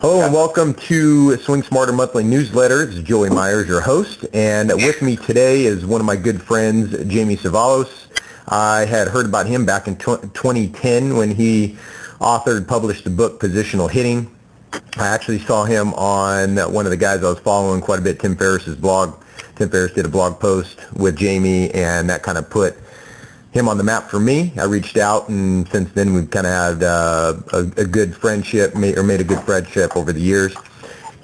Hello and welcome to Swing Smarter Monthly Newsletter. Is Joey Myers, your host, and with me today is one of my good friends, Jamie Cevallos. I had heard about him back in 2010 when he authored, published the book Positional Hitting. I actually saw him on one of the guys I was following quite a bit, Tim Ferriss's blog. Tim Ferriss did a blog post with Jamie, and that kind of put him on the map for me. I reached out, and since then we've kind of had uh, a, a, good friendship, or made a good friendship over the years.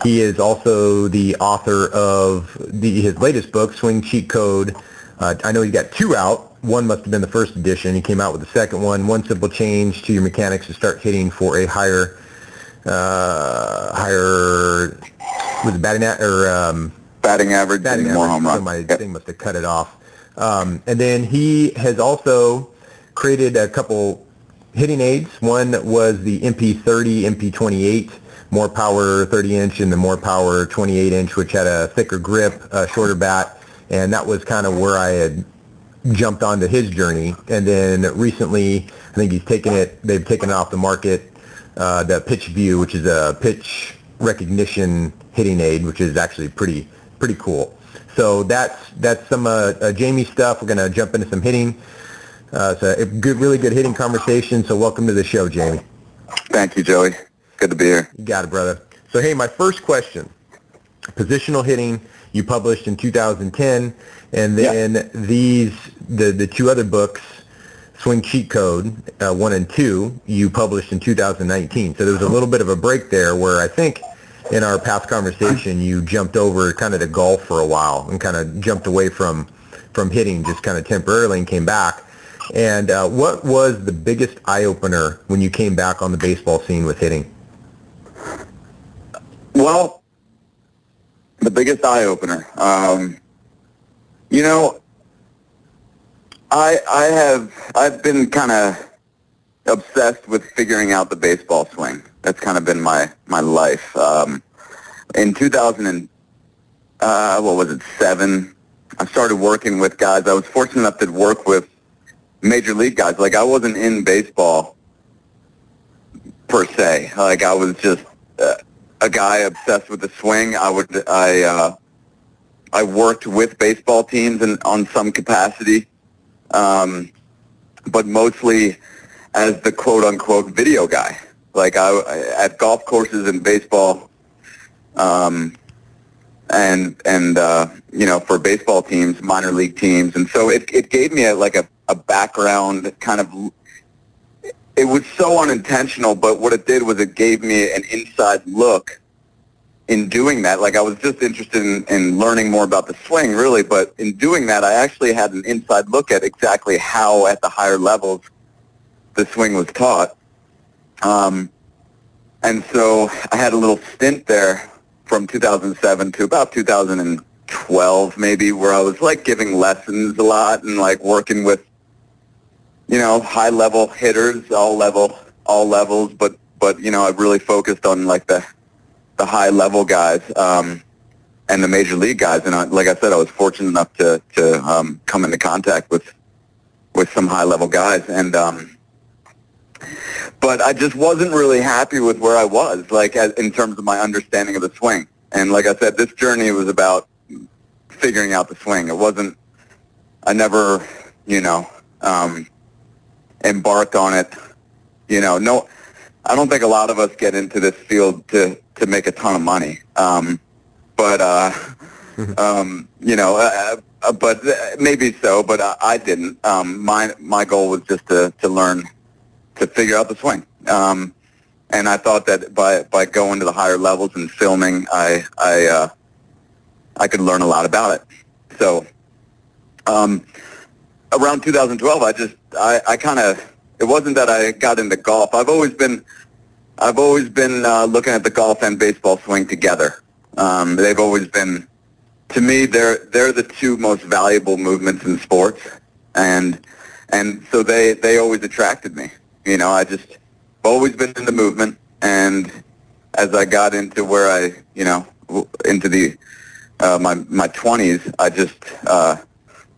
He is also the author of the, his latest book, Swing Cheat Code. Uh, I know he's got two out. One must have been the first edition. He came out with the second one. One simple change to your mechanics to start hitting for a higher, uh, higher, was it batting or um, batting average, batting average. more home run. So my yep. thing must have cut it off. Um, and then he has also created a couple hitting aids. One was the MP30, MP28, more power 30 inch and the more power 28 inch, which had a thicker grip, a shorter bat. And that was kind of where I had jumped onto his journey. And then recently, I think he's taken it, they've taken it off the market, uh, the Pitch View, which is a pitch recognition hitting aid, which is actually pretty, pretty cool. So that's that's some uh, uh, Jamie stuff. We're going to jump into some hitting. Uh, it's a good, really good hitting conversation. So welcome to the show, Jamie. Thank you, Joey. Good to be here. You got it, brother. So hey, my first question: positional hitting. You published in 2010, and then yeah. these the the two other books, Swing Cheat Code uh, one and two, you published in 2019. So there was a little bit of a break there where I think in our past conversation, you jumped over kind of to golf for a while and kind of jumped away from from hitting just kind of temporarily and came back. And uh, what was the biggest eye opener when you came back on the baseball scene with hitting? Well, the biggest eye opener. Um, you know, I I have I've been kind of obsessed with figuring out the baseball swing that's kind of been my my life. Um, in 2000 and uh, what was it seven? I started working with guys. I was fortunate enough to work with major league guys. Like I wasn't in baseball per se. Like I was just uh, a guy obsessed with the swing. I would I uh, I worked with baseball teams and on some capacity, um, but mostly as the quote unquote video guy like I at golf courses and baseball, um, and and uh, you know for baseball teams, minor league teams, and so it it gave me a, like a a background kind of. It was so unintentional, but what it did was it gave me an inside look in doing that. Like I was just interested in, in learning more about the swing, really, but in doing that, I actually had an inside look at exactly how at the higher levels the swing was taught. Um, and so I had a little stint there from 2007 to about 2012 maybe where I was like giving lessons a lot and like working with you know high level hitters all level all levels but but you know I really focused on like the the high level guys um and the major league guys. And I, like I said I was fortunate enough to to um come into contact with with some high level guys. And um but I just wasn't really happy with where I was, like as, in terms of my understanding of the swing. And like I said, this journey was about figuring out the swing. It wasn't. I never, you know, um, embarked on it. You know, no. I don't think a lot of us get into this field to to make a ton of money. Um, but uh, um, you know, uh, uh, but maybe so. But I, I didn't. Um, my my goal was just to to learn to figure out the swing. Um, and I thought that by by going to the higher levels and filming, I I uh, I could learn a lot about it. So um, around 2012, I just I, I kind of it wasn't that I got into golf. I've always been I've always been uh, looking at the golf and baseball swing together. Um, they've always been to me they're they're the two most valuable movements in sports, and and so they they always attracted me. You know, I just always been in the movement, and as I got into where I, you know, into the uh, my my twenties, I just uh,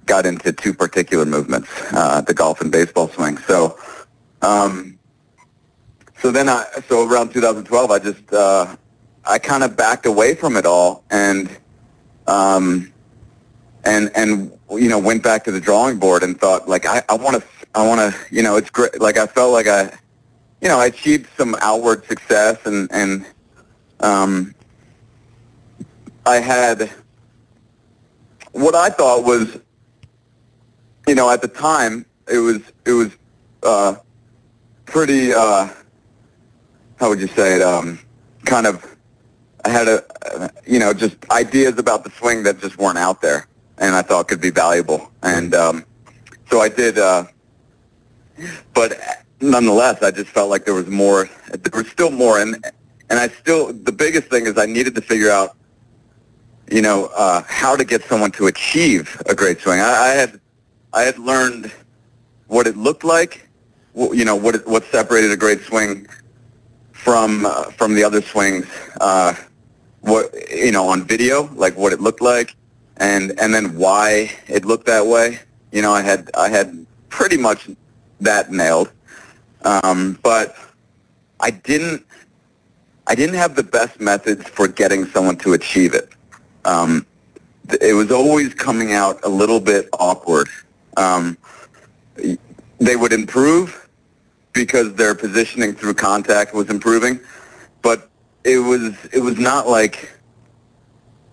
got into two particular movements: uh, the golf and baseball swing. So, um, so then I, so around 2012, I just uh, I kind of backed away from it all and um, and and you know went back to the drawing board and thought like I want to I want to you know it's great like I felt like I you know I achieved some outward success and and um, I had what I thought was you know at the time it was it was uh, pretty uh, how would you say it um, kind of I had a you know just ideas about the swing that just weren't out there and I thought could be valuable. And um, so I did. Uh, but nonetheless, I just felt like there was more. There was still more, and and I still the biggest thing is I needed to figure out, you know, uh, how to get someone to achieve a great swing. I, I had I had learned what it looked like, you know, what it, what separated a great swing from uh, from the other swings. Uh, what you know on video, like what it looked like and and then why it looked that way. You know, I had I had pretty much that nailed, um, but I didn't I didn't have the best methods for getting someone to achieve it. Um, it was always coming out a little bit awkward. Um, they would improve because their positioning through contact was improving, but it was it was not like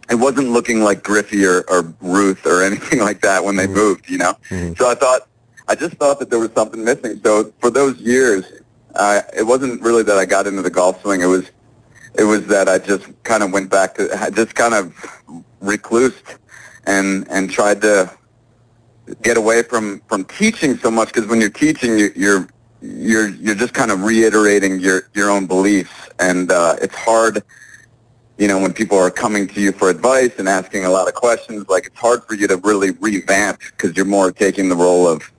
it wasn't looking like Griffey or, or Ruth or anything like that when they mm-hmm. moved, you know. Mm-hmm. So I thought, I just thought that there was something missing. So for those years, uh, it wasn't really that I got into the golf swing. It was, it was that I just kind of went back to, I just kind of reclused and and tried to get away from from teaching so much because when you're teaching, you, you're you're you're just kind of reiterating your your own beliefs, and uh, it's hard you know, when people are coming to you for advice and asking a lot of questions, like it's hard for you to really revamp because you're more taking the role of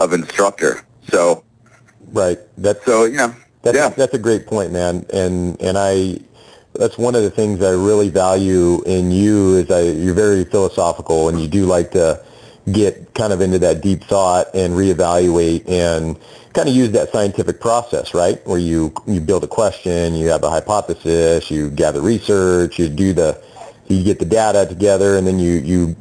of instructor. So, right. That's so you know. That's, yeah. that's a great point, man. And and I that's one of the things I really value in you is I you're very philosophical and you do like to get kind of into that deep thought and reevaluate and kind of use that scientific process, right? Where you you build a question, you have a hypothesis, you gather research, you do the you get the data together, and then you you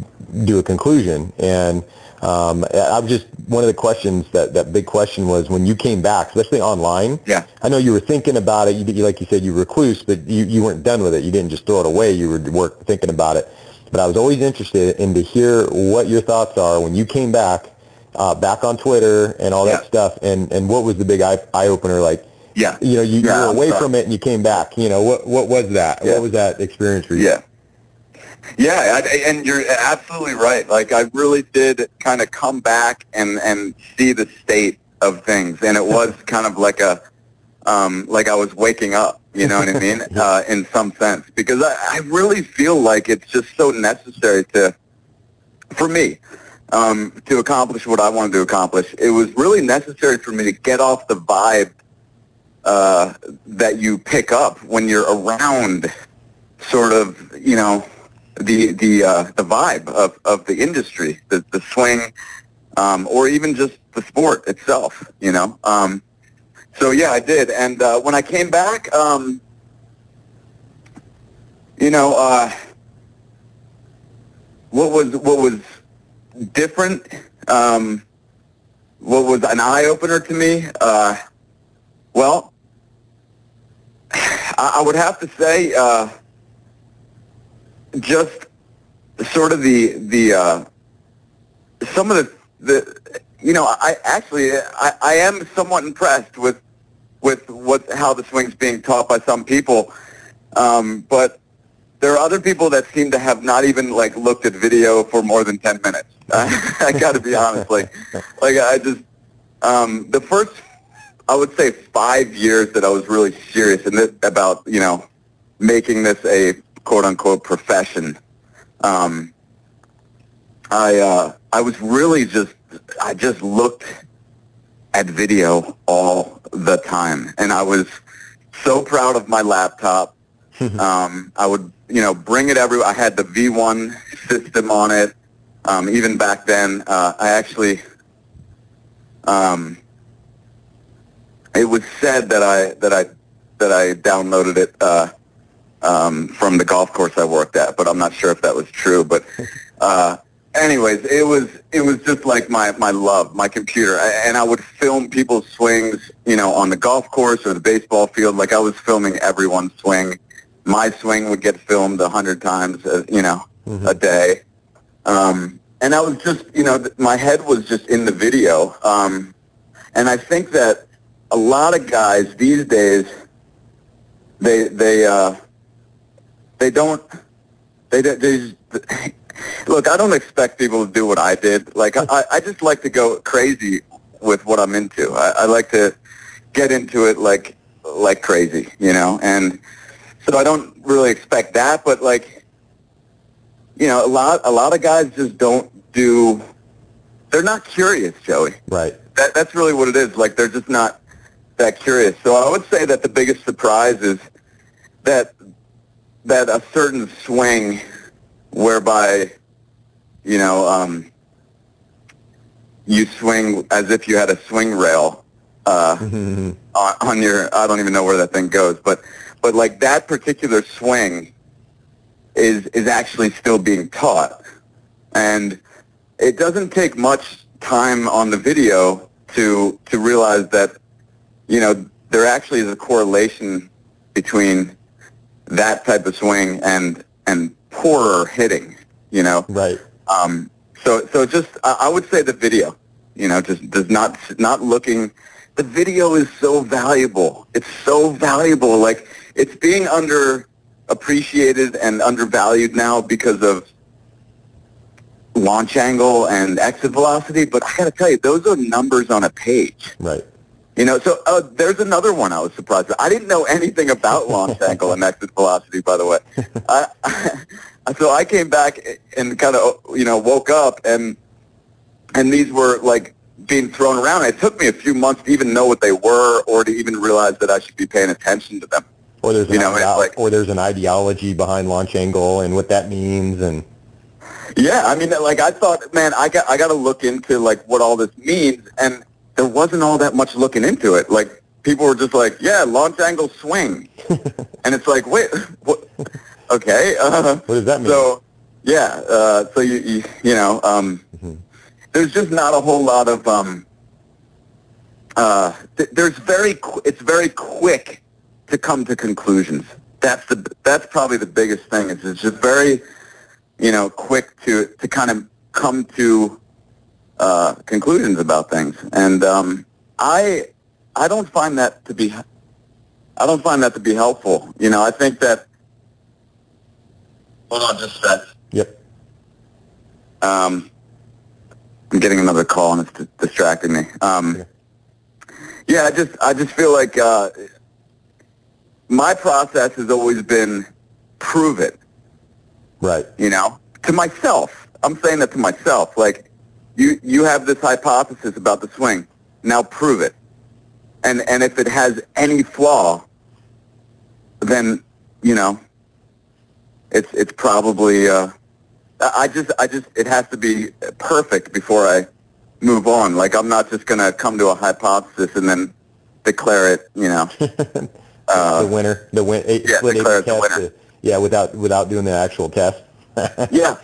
do a conclusion. And um, I was just one of the questions that that big question was when you came back, especially online. Yeah. I know you were thinking about it. You, like you said, you recluse, but you you weren't done with it. You didn't just throw it away. You were work thinking about it. But I was always interested in to hear what your thoughts are when you came back uh, back on Twitter and all that stuff. And and what was the big eye, eye opener like? Yeah. You know, you, yeah, you were away from it and you came back. You know, what what was that? Yeah. What was that experience for you? Yeah. Yeah, I, and you're absolutely right. Like I really did kind of come back and and see the state of things, and it was kind of like a um, like I was waking up. You know what I mean? Uh, in some sense, because I, I really feel like it's just so necessary to, for me, um, to accomplish what I wanted to accomplish. It was really necessary for me to get off the vibe uh, that you pick up when you're around sort of, you know, the the uh, the vibe of, of the industry, the, the swing, um, or even just the sport itself, you know. Um, so yeah, I did. And uh, when I came back, um, you know, uh, what was what was different. Um, what was an eye opener to me? Uh, well, I, I would have to say uh, just sort of the the uh, some of the the you know I actually I, I am somewhat impressed with with what how the swing's being taught by some people, um, but there are other people that seem to have not even like looked at video for more than 10 minutes. I got to be honest. Like, like I just, um, the first, I would say five years that I was really serious in this, about, you know, making this a quote unquote profession. Um, I, uh, I was really just, I just looked at video all the time and I was so proud of my laptop. um, I would you know, bring it everywhere. I had the V1 system on it. Um, even back then, uh, I actually, um, it was said that I that I that I downloaded it uh, um, from the golf course I worked at, but I'm not sure if that was true. But uh, anyways, it was it was just like my my love, my computer, and I would film people's swings, you know, on the golf course or the baseball field. Like I was filming everyone's swing. My swing would get filmed a hundred times, uh, you know, mm-hmm. a day. Um, and I was just, you know, my head was just in the video. Um, and I think that a lot of guys these days, they they uh, they don't they they look. I don't expect people to do what I did. Like I, I just like to go crazy with what I'm into. I, I like to get into it like like crazy, you know. And so I don't really expect that, but like you know, a lot a lot of guys just don't do. They're not curious, Joey. Right. That that's really what it is. Like they're just not that curious. So I would say that the biggest surprise is that that a certain swing whereby you know um, you swing as if you had a swing rail uh, on, on your I don't even know where that thing goes, but but like that particular swing is is actually still being taught, and it doesn't take much time on the video to to realize that you know there actually is a correlation between that type of swing and and poorer hitting. You know, right? Um, so so just I, I would say the video. You know, just does not not looking. The video is so valuable. It's so valuable. Like it's being under appreciated and undervalued now because of launch angle and exit velocity, but I got to tell you, those are numbers on a page. Right. You know, so uh, there's another one I was surprised. At. I didn't know anything about launch angle and exit velocity, by the way. I, so I came back and kind of, you know, woke up and and these were like being thrown around. It took me a few months to even know what they were or to even realize that I should be paying attention to them. Or there's an you know, like, or there's an ideology behind launch angle and what that means and yeah, I mean, like I thought, man, I got I got to look into like what all this means, and there wasn't all that much looking into it. Like people were just like, yeah, launch angle swing, and it's like, wait, what? Okay, uh, what does that mean? So, yeah, uh, so you you, you know, um, mm-hmm. there's just not a whole lot of um, uh, th- there's very qu- it's very quick to come to conclusions. That's the that's probably the biggest thing. Is it's just very you know, quick to to kind of come to uh, conclusions about things. And um, I I don't find that to be I don't find that to be helpful. You know, I think that. Hold on, just a sec. Yep. Um, I'm getting another call and it's distracting me. Um, yeah, I just I just feel like uh, my process has always been prove it. Right. You know, to myself. I'm saying that to myself. Like, you you have this hypothesis about the swing. Now prove it. And and if it has any flaw, then you know, it's it's probably. Uh, I just I just it has to be perfect before I move on. Like I'm not just gonna come to a hypothesis and then declare it. You know. uh, the winner. The win. Yeah, declare the winner. To, yeah, without without doing the actual test. yeah.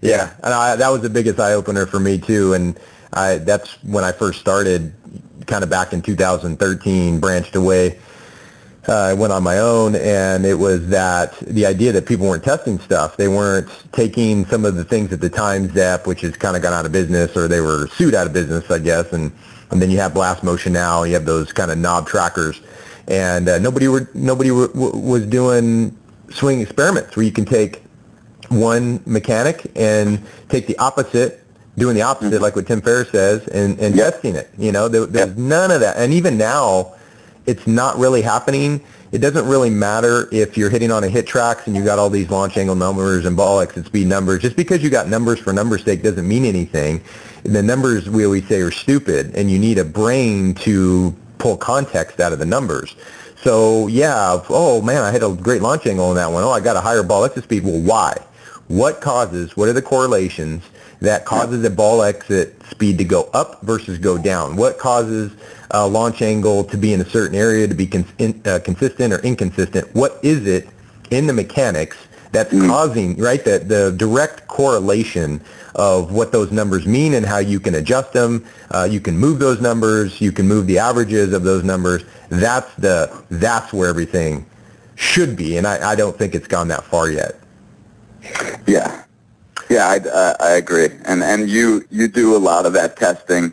Yeah, and I, that was the biggest eye opener for me too, and I, that's when I first started, kind of back in 2013, branched away. Uh, I went on my own, and it was that the idea that people weren't testing stuff. They weren't taking some of the things at the time Zep, which has kind of gone out of business, or they were sued out of business, I guess. And and then you have Blast Motion now. You have those kind of knob trackers, and uh, nobody were nobody w- w- was doing swing experiments where you can take one mechanic and take the opposite, doing the opposite, mm-hmm. like what Tim Ferriss says, and, and yep. testing it. You know, there, there's yep. none of that. And even now, it's not really happening. It doesn't really matter if you're hitting on a HitTrax and you got all these launch angle numbers and ball exit speed numbers. Just because you got numbers for numbers sake doesn't mean anything. The numbers we always say are stupid, and you need a brain to pull context out of the numbers. So yeah, oh man, I hit a great launch angle on that one. Oh, I got a higher ball exit speed. Well, why? What causes? What are the correlations that causes a ball exit speed to go up versus go down? What causes a launch angle to be in a certain area to be cons- in, uh, consistent or inconsistent? What is it in the mechanics that's mm-hmm. causing, right, the, the direct correlation of what those numbers mean and how you can adjust them. Uh, you can move those numbers. You can move the averages of those numbers. That's the that's where everything should be, and I, I don't think it's gone that far yet. Yeah, yeah, I, uh, I agree, and and you you do a lot of that testing,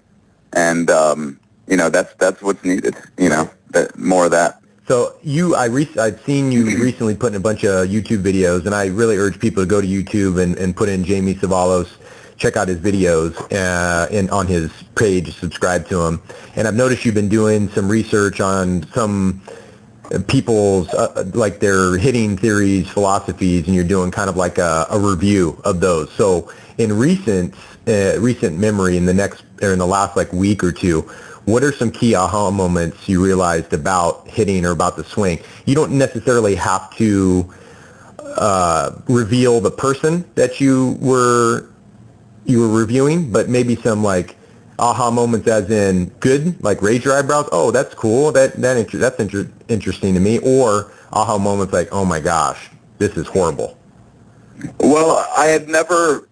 and um, you know that's that's what's needed. You know, that, more of that. So you, I re- I've seen you recently put in a bunch of YouTube videos, and I really urge people to go to YouTube and, and put in Jamie Cevallos, check out his videos uh, and on his page, subscribe to him. And I've noticed you've been doing some research on some people's uh, like their hitting theories, philosophies, and you're doing kind of like a, a review of those. So in recent uh, recent memory, in the next or in the last like week or two, what are some key aha moments you realized about hitting or about the swing? You don't necessarily have to uh, reveal the person that you were you were reviewing, but maybe some like aha moments as in good, like raise your eyebrows. Oh, that's cool. That that inter- that's inter- interesting to me. Or aha moments like, oh my gosh, this is horrible. Well, I had never,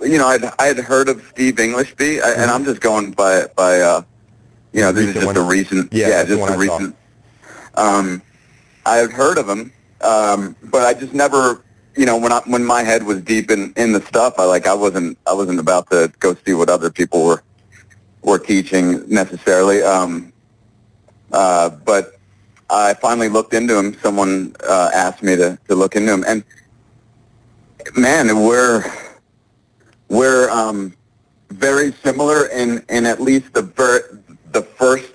you know, I'd I had heard of Steve Englishbey, mm-hmm. and I'm just going by by, uh, you know, this is just one. a recent, yeah, yeah just a recent. Um, I had heard of him, um, but I just never you know, when I, when my head was deep in, in the stuff, I like I wasn't I wasn't about to go see what other people were were teaching necessarily. Um, uh, but I finally looked into him. Someone uh, asked me to, to look into him, and man, we're we're um, very similar in, in at least the ver- the first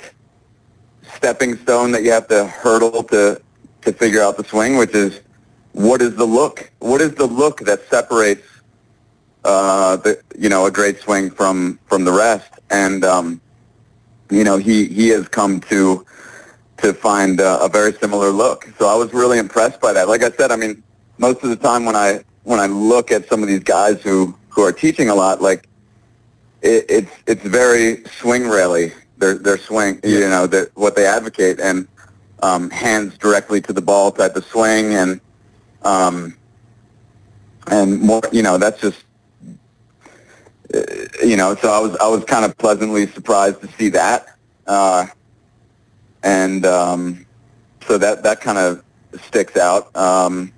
stepping stone that you have to hurdle to to figure out the swing, which is what is the look? What is the look that separates uh, the you know a great swing from from the rest? And um, you know he he has come to to find uh, a very similar look. So I was really impressed by that. Like I said, I mean, most of the time when I when I look at some of these guys who who are teaching a lot, like it, it's it's very swing rally. Their their swing, you know, what they advocate, and um, hands directly to the ball type of swing, and um, and more, you know, that's just, you know, so I was I was kind of pleasantly surprised to see that, uh, and um, so that that kind of sticks out. Um,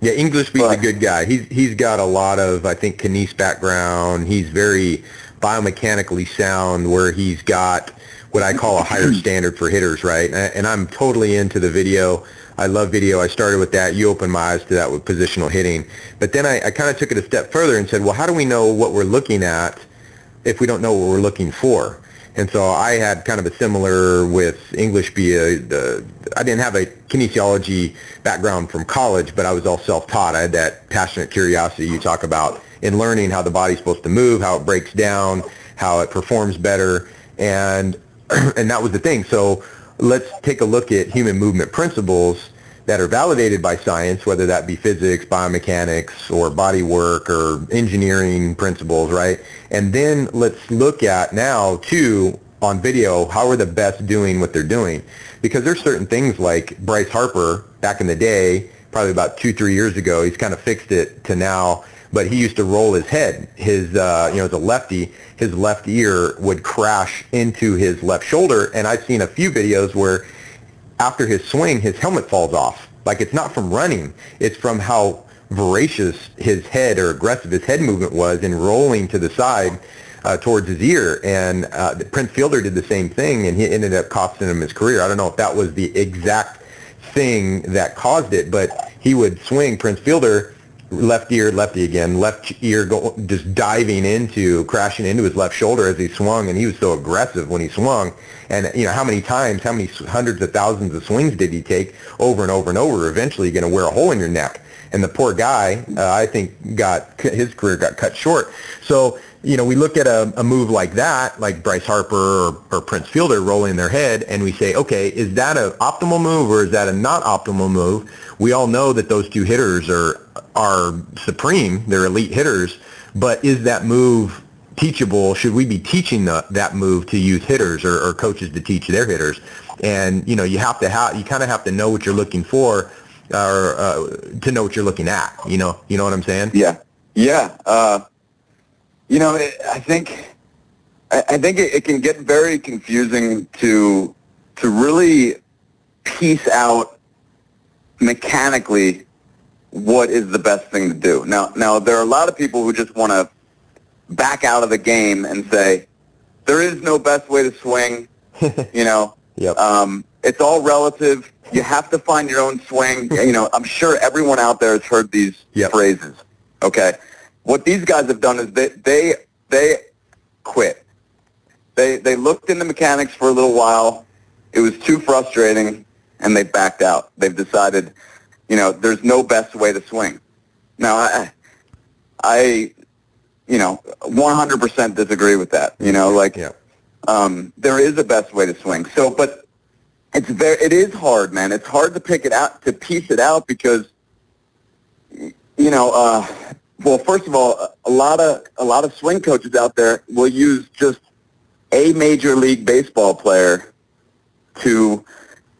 yeah, Englishbey's a good guy. He's he's got a lot of I think Knies background. He's very biomechanically sound, where he's got what I call a higher standard for hitters, right? And I'm totally into the video. I love video. I started with that. You opened my eyes to that with positional hitting. But then I, I kind of took it a step further and said, well, how do we know what we're looking at if we don't know what we're looking for? And so I had kind of a similar with Englishbey. Uh, I didn't have a kinesiology background from college, but I was all self-taught. I had that passionate curiosity you talk about in learning how the body's supposed to move, how it breaks down, how it performs better, and and that was the thing. So let's take a look at human movement principles that are validated by science, whether that be physics, biomechanics, or body work, or engineering principles, right? And then let's look at now, too, on video, how are the best doing what they're doing? Because there's certain things like Bryce Harper back in the day, probably about two, three years ago, he's kind of fixed it to now but he used to roll his head. His, uh, you know, as a lefty, his left ear would crash into his left shoulder. And I've seen a few videos where after his swing, his helmet falls off. Like it's not from running. It's from how voracious his head or aggressive his head movement was in rolling to the side uh, towards his ear. And uh, Prince Fielder did the same thing, and he ended up costing him his career. I don't know if that was the exact thing that caused it, but he would swing Prince Fielder left ear, lefty again, left ear go, just diving into, crashing into his left shoulder as he swung, and he was so aggressive when he swung. And you know how many times, how many hundreds of thousands of swings did he take over and over and over? Eventually, you're going to wear a hole in your neck. And the poor guy, uh, I think, got his career got cut short. So you know, we look at a, a move like that, like Bryce Harper or, or Prince Fielder rolling their head, and we say, okay, is that an optimal move or is that a not optimal move? We all know that those two hitters are are supreme; they're elite hitters. But is that move teachable? Should we be teaching the, that move to youth hitters or, or coaches to teach their hitters? And you know, you have to have you kind of have to know what you're looking for or uh, to know what you're looking at. You know, you know what I'm saying? Yeah, yeah. Uh, you know, it, I think I, think it, it can get very confusing to to really piece out mechanically what is the best thing to do. Now, now there are a lot of people who just want to back out of the game and say there is no best way to swing. you know, Yep. um, it's all relative. You have to find your own swing. you know, I'm sure everyone out there has heard these Yep. phrases. Okay, what these guys have done is they they they quit. They they looked into mechanics for a little while. It was too frustrating, and they backed out. They've decided, you know, there's no best way to swing. Now, I, I, you know, 100% disagree with that. You know, like yeah. um, there is a best way to swing. So, but it's very, it is hard, man. It's hard to pick it out, to piece it out because, you know, uh, well, first of all, a lot of a lot of swing coaches out there will use just a major league baseball player to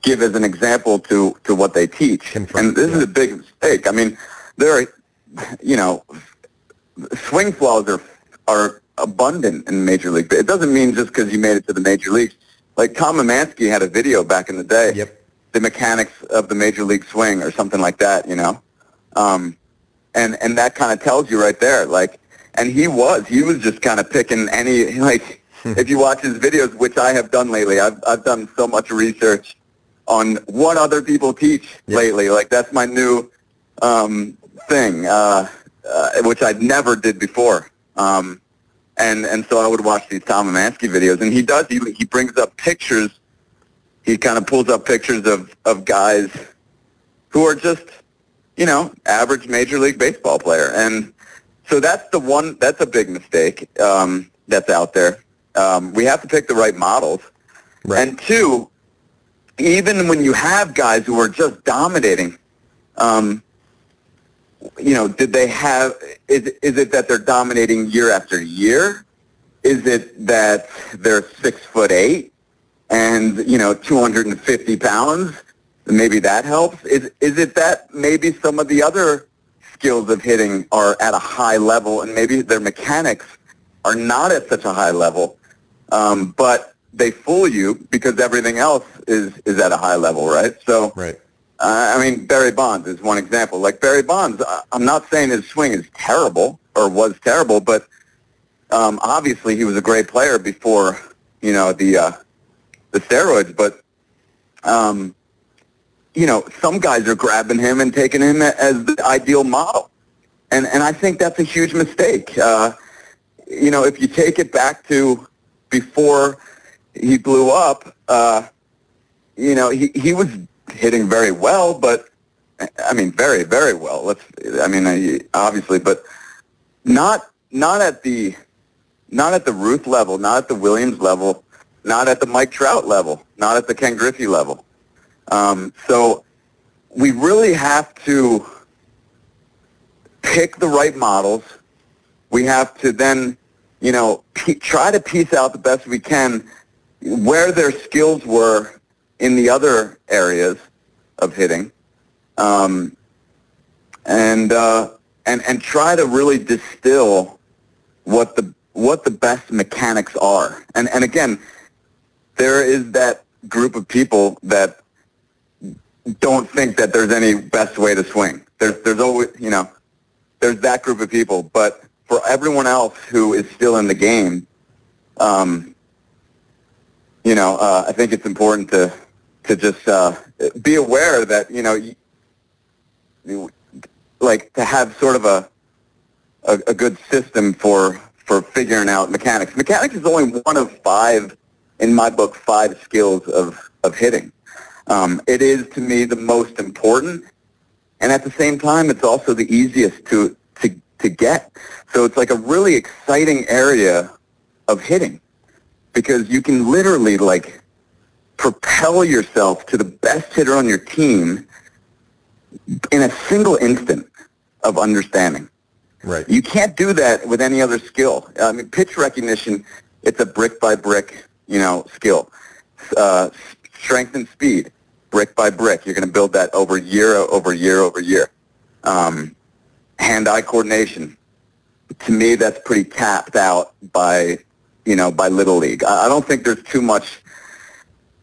give as an example to to what they teach. Confirm, and this yeah. is a big mistake. I mean, there are, you know, swing flaws are are abundant in Major League. It doesn't mean just because you made it to the Major Leagues. Like Tom Emanski had a video back in the day, Yep. the mechanics of the Major League swing or something like that, you know, um, and and that kind of tells you right there. Like, and he was he was just kind of picking any like. if you watch his videos, which I have done lately, I've I've done so much research on what other people teach Yep. lately. Like that's my new um, thing, uh, uh, which I never did before. Um, and and so I would watch these Tom Emanski videos, and he does. He he brings up pictures. He kind of pulls up pictures of of guys who are just, you know, average major league baseball player, and so that's the one. That's a big mistake um, that's out there. Um, we have to pick the right models, Right. and two, even when you have guys who are just dominating, um, you know, did they have? Is is it that they're dominating year after year? Is it that they're six foot eight and you know 250 pounds? Maybe that helps. Is is it that maybe some of the other skills of hitting are at a high level and maybe their mechanics are not at such a high level, um, but they fool you because everything else is is at a high level, right? So. right. Uh, I mean, Barry Bonds is one example. Like Barry Bonds, I'm not saying his swing is terrible or was terrible, but um, obviously he was a great player before, you know, the uh, the steroids. But um, you know, some guys are grabbing him and taking him as the ideal model, and and I think that's a huge mistake. Uh, you know, if you take it back to before he blew up, uh, you know, he he was hitting very well, but I mean, very very well. Let's, I mean, obviously, but not not at the not at the Ruth level, not at the Williams level, not at the Mike Trout level, not at the Ken Griffey level. Um, so we really have to pick the right models. We have to then, you know, try to piece out the best we can where their skills were in the other areas of hitting, um, and uh, and and try to really distill what the what the best mechanics are. And and again, there is that group of people that don't think that there's any best way to swing. There's there's always you know there's that group of people, but for everyone else who is still in the game, um, you know, uh, I think it's important to to just uh, be aware that you know, you, like to have sort of a, a a good system for for figuring out mechanics. Mechanics is only one of five, in my book, five skills of of hitting. Um, it is to me the most important, and at the same time, it's also the easiest to to to get. So it's like a really exciting area of hitting because you can literally like propel yourself to the best hitter on your team in a single instant of understanding. Right. You can't do that with any other skill. I mean, pitch recognition, it's a brick by brick, you know, skill. Uh, strength and speed, brick by brick. You're going to build that over year over year over year. Um, hand-eye coordination. To me, that's pretty tapped out by, you know, by Little League. I, I don't think there's too much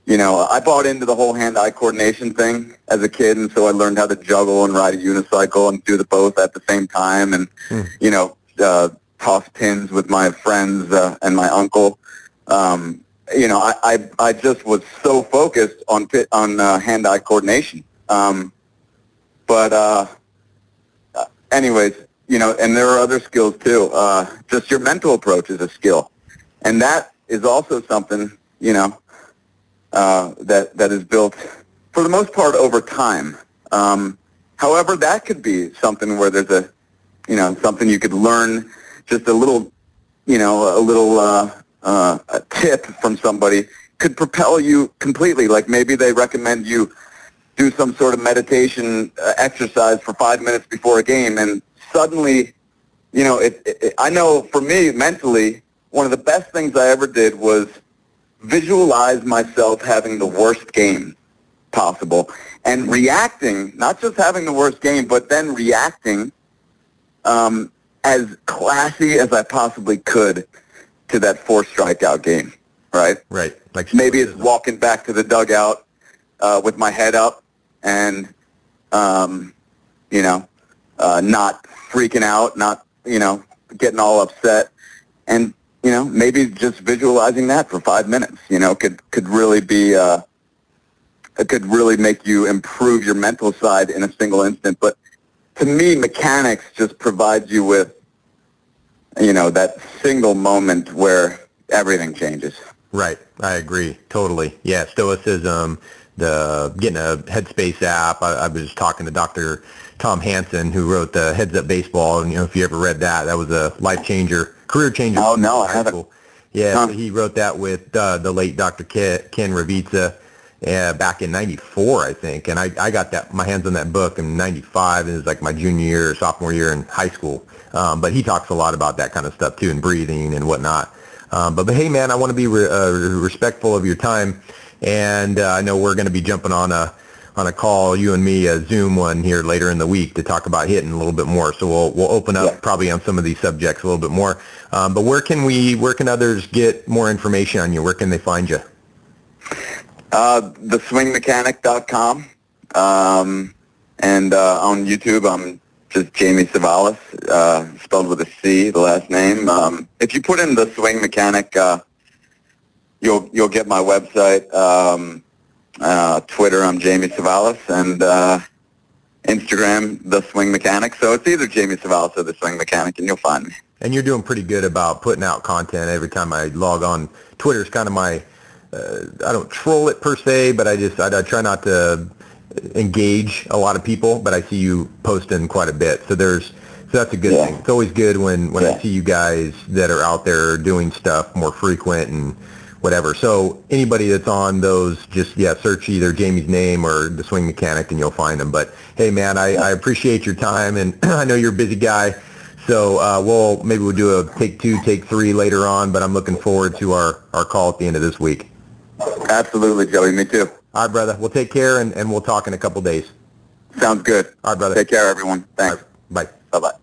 you know, I bought into the whole hand-eye coordination thing as a kid, and so I learned how to juggle and ride a unicycle and do the both at the same time, and mm. you know, uh, toss pins with my friends uh, and my uncle. Um, you know, I, I I just was so focused on pit, on uh, hand-eye coordination. Um, but uh, uh, anyways, you know, and there are other skills too. Uh, just your mental approach is a skill, and that is also something you know uh, that that is built for the most part over time. Um, however, that could be something where there's a you know something you could learn just a little you know a little uh, uh, a tip from somebody could propel you completely. Like maybe they recommend you do some sort of meditation uh, exercise for five minutes before a game, and suddenly, you know, it, it, I know for me mentally, one of the best things I ever did was visualize myself having the worst game possible and reacting, not just having the worst game, but then reacting um, as classy as I possibly could to that four strikeout game, right? Right. Like maybe it's walking back to the dugout uh, with my head up and, um, you know, uh, not freaking out, not you know getting all upset, and you know, maybe just visualizing that for five minutes, you know, could could really be uh, it could really make you improve your mental side in a single instant. But to me, mechanics just provides you with, you know, that single moment where everything changes. Right, I agree totally. Yeah, stoicism, the getting a Headspace app. I, I was talking to Dr. Tom Hanson, who wrote the Heads Up Baseball, and you know, if you ever read that, that was a life changer career changer. Oh no, I haven't. Yeah, huh. so he wrote that with uh, the late Dr. Ken, Ken uh, back in '94, I think, and I, I got that my hands on that book in '95, and it was like my junior year, sophomore year in high school. Um, but he talks a lot about that kind of stuff too, and breathing and whatnot. Um, but, but hey, man, I want to be re- uh, respectful of your time, and uh, I know we're going to be jumping on a on a call, you and me, a Zoom one here later in the week to talk about hitting a little bit more. So we'll we'll open up yeah. probably on some of these subjects a little bit more. Um, but where can we, where can others get more information on you? Where can they find you? Uh, theswingmechanic.com. Um, and uh, on YouTube, I'm just Jamie Cevallos, uh, spelled with a C, the last name. Um, if you put in the swing mechanic, uh, you'll you'll get my website. Um, uh, Twitter, I'm Jamie Cevallos, and uh, Instagram, The Swing Mechanic. So it's either Jamie Cevallos or The Swing Mechanic, and you'll find me. And you're doing pretty good about putting out content every time I log on. Twitter's kind of my, uh, I don't troll it per se, but I just, I, I try not to engage a lot of people, but I see you posting quite a bit. So there's, so that's a good yeah. thing. It's always good when, when yeah. I see you guys that are out there doing stuff more frequent and whatever. So anybody that's on those, just yeah, search either Jamie's name or the Swing Mechanic, and you'll find them. But hey, man, I, I appreciate your time, and I know you're a busy guy. So uh, we'll maybe we'll do a take two, take three later on. But I'm looking forward to our our call at the end of this week. Absolutely, Joey. Me too. All right, brother. We'll take care, and, and we'll talk in a couple days. Sounds good. All right, brother. Take care, everyone. Thanks. Right. Bye. Bye-bye.